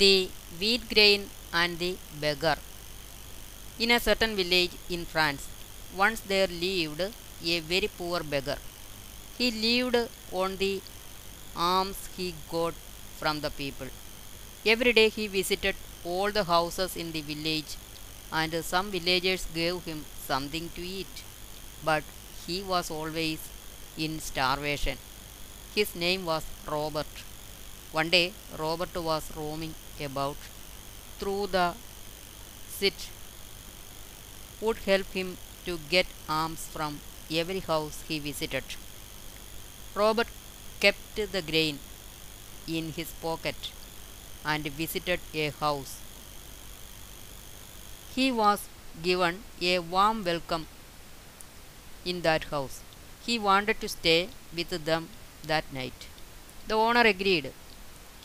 The wheat grain and the beggar. In a certain village in France, once there lived a very poor beggar. He lived on the alms he got from the people. Every day he visited all the houses in the village, and some villagers gave him something to eat. But he was always in starvation. His name was Robert. One day, Robert was roaming about through the city, would help him to get alms from every house he visited. Robert kept the grain in his pocket and visited a house. He was given a warm welcome in that house. He wanted to stay with them that night. The owner agreed.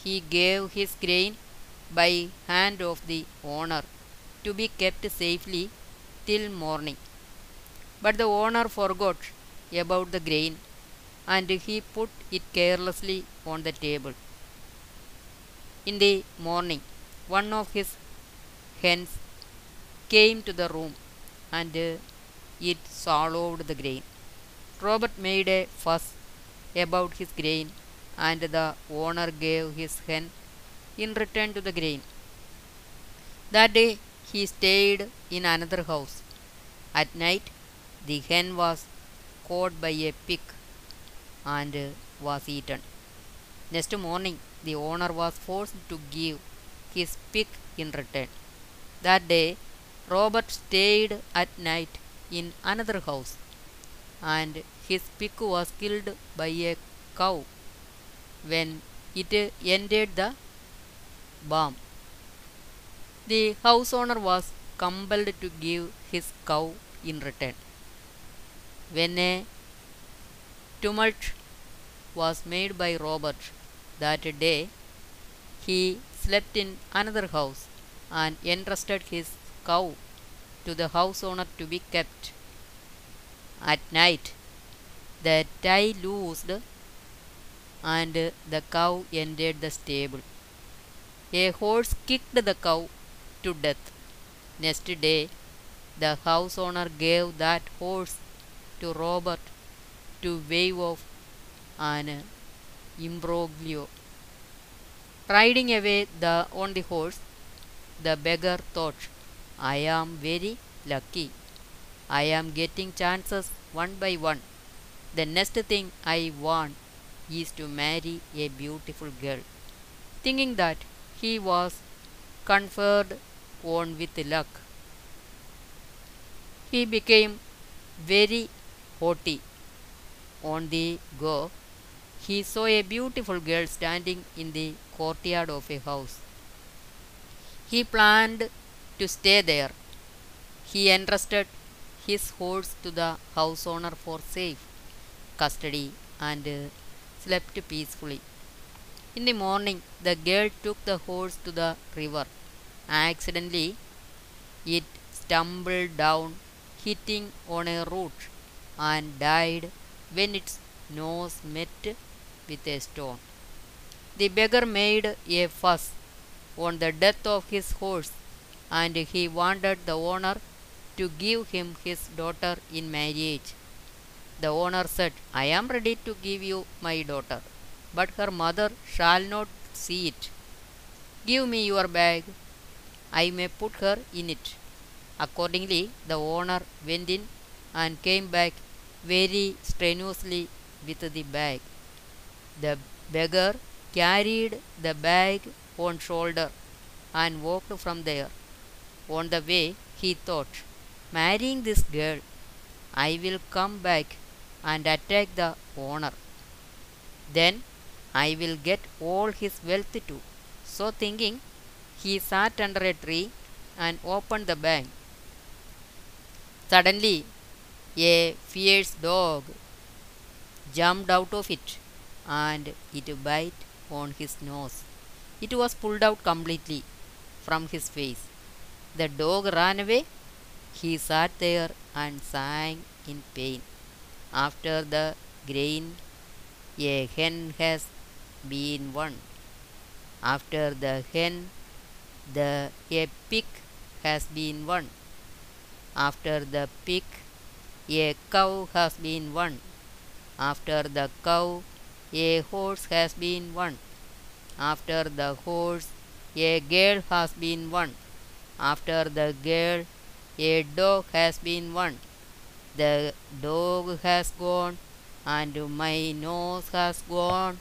He gave his grain by hand of the owner to be kept safely till morning. But the owner forgot about the grain and he put it carelessly on the table. In the morning, one of his hens came to the room and it swallowed the grain. Robert made a fuss about his grain and the owner gave his hen in return to the grain. That day he stayed in another house. At night the hen was caught by a pig and was eaten. Next morning the owner was forced to give his pig in return. That day Robert stayed at night in another house and his pig was killed by a cow when it entered the The house owner was compelled to give his cow in return. When a tumult was made by Robert that day, he slept in another house and entrusted his cow to the house owner to be kept. At night, the tie loosed and the cow entered the stable. A horse kicked the cow to death. Next day, the house owner gave that horse to Robert to wave off an imbroglio. Riding away the, on the horse, the beggar thought, I am very lucky. I am getting chances one by one. The next thing I want is to marry a beautiful girl. Thinking that he was conferred on with luck, he became very haughty. On the go, he saw a beautiful girl standing in the courtyard of a house. He planned to stay there. He entrusted his horse to the house owner for safe custody and slept peacefully. In the morning, the girl took the horse to the river. Accidentally, it stumbled down, hitting on a root, and died when its nose met with a stone. The beggar made a fuss on the death of his horse, and he wanted the owner to give him his daughter in marriage. The owner said, I am ready to give you my daughter, but her mother shall not see it. Give me your bag, I may put her in it. Accordingly, the owner went in and came back very strenuously with the bag. The beggar carried the bag on shoulder and walked from there. On the way, he thought, marrying this girl, I will come back and attack the owner. Then I will get all his wealth too. So thinking, he sat under a tree and opened the bag. Suddenly, a fierce dog jumped out of it and it bit on his nose. It was pulled out completely from his face. The dog ran away. He sat there and sang in pain. After the grain, a hen has been won. After the hen the a pig has been won. After the pig, a cow has been won. After the cow, a horse has been won. After the horse, a girl has been won. After the girl, a dog has been won. The dog has gone, and my nose has gone.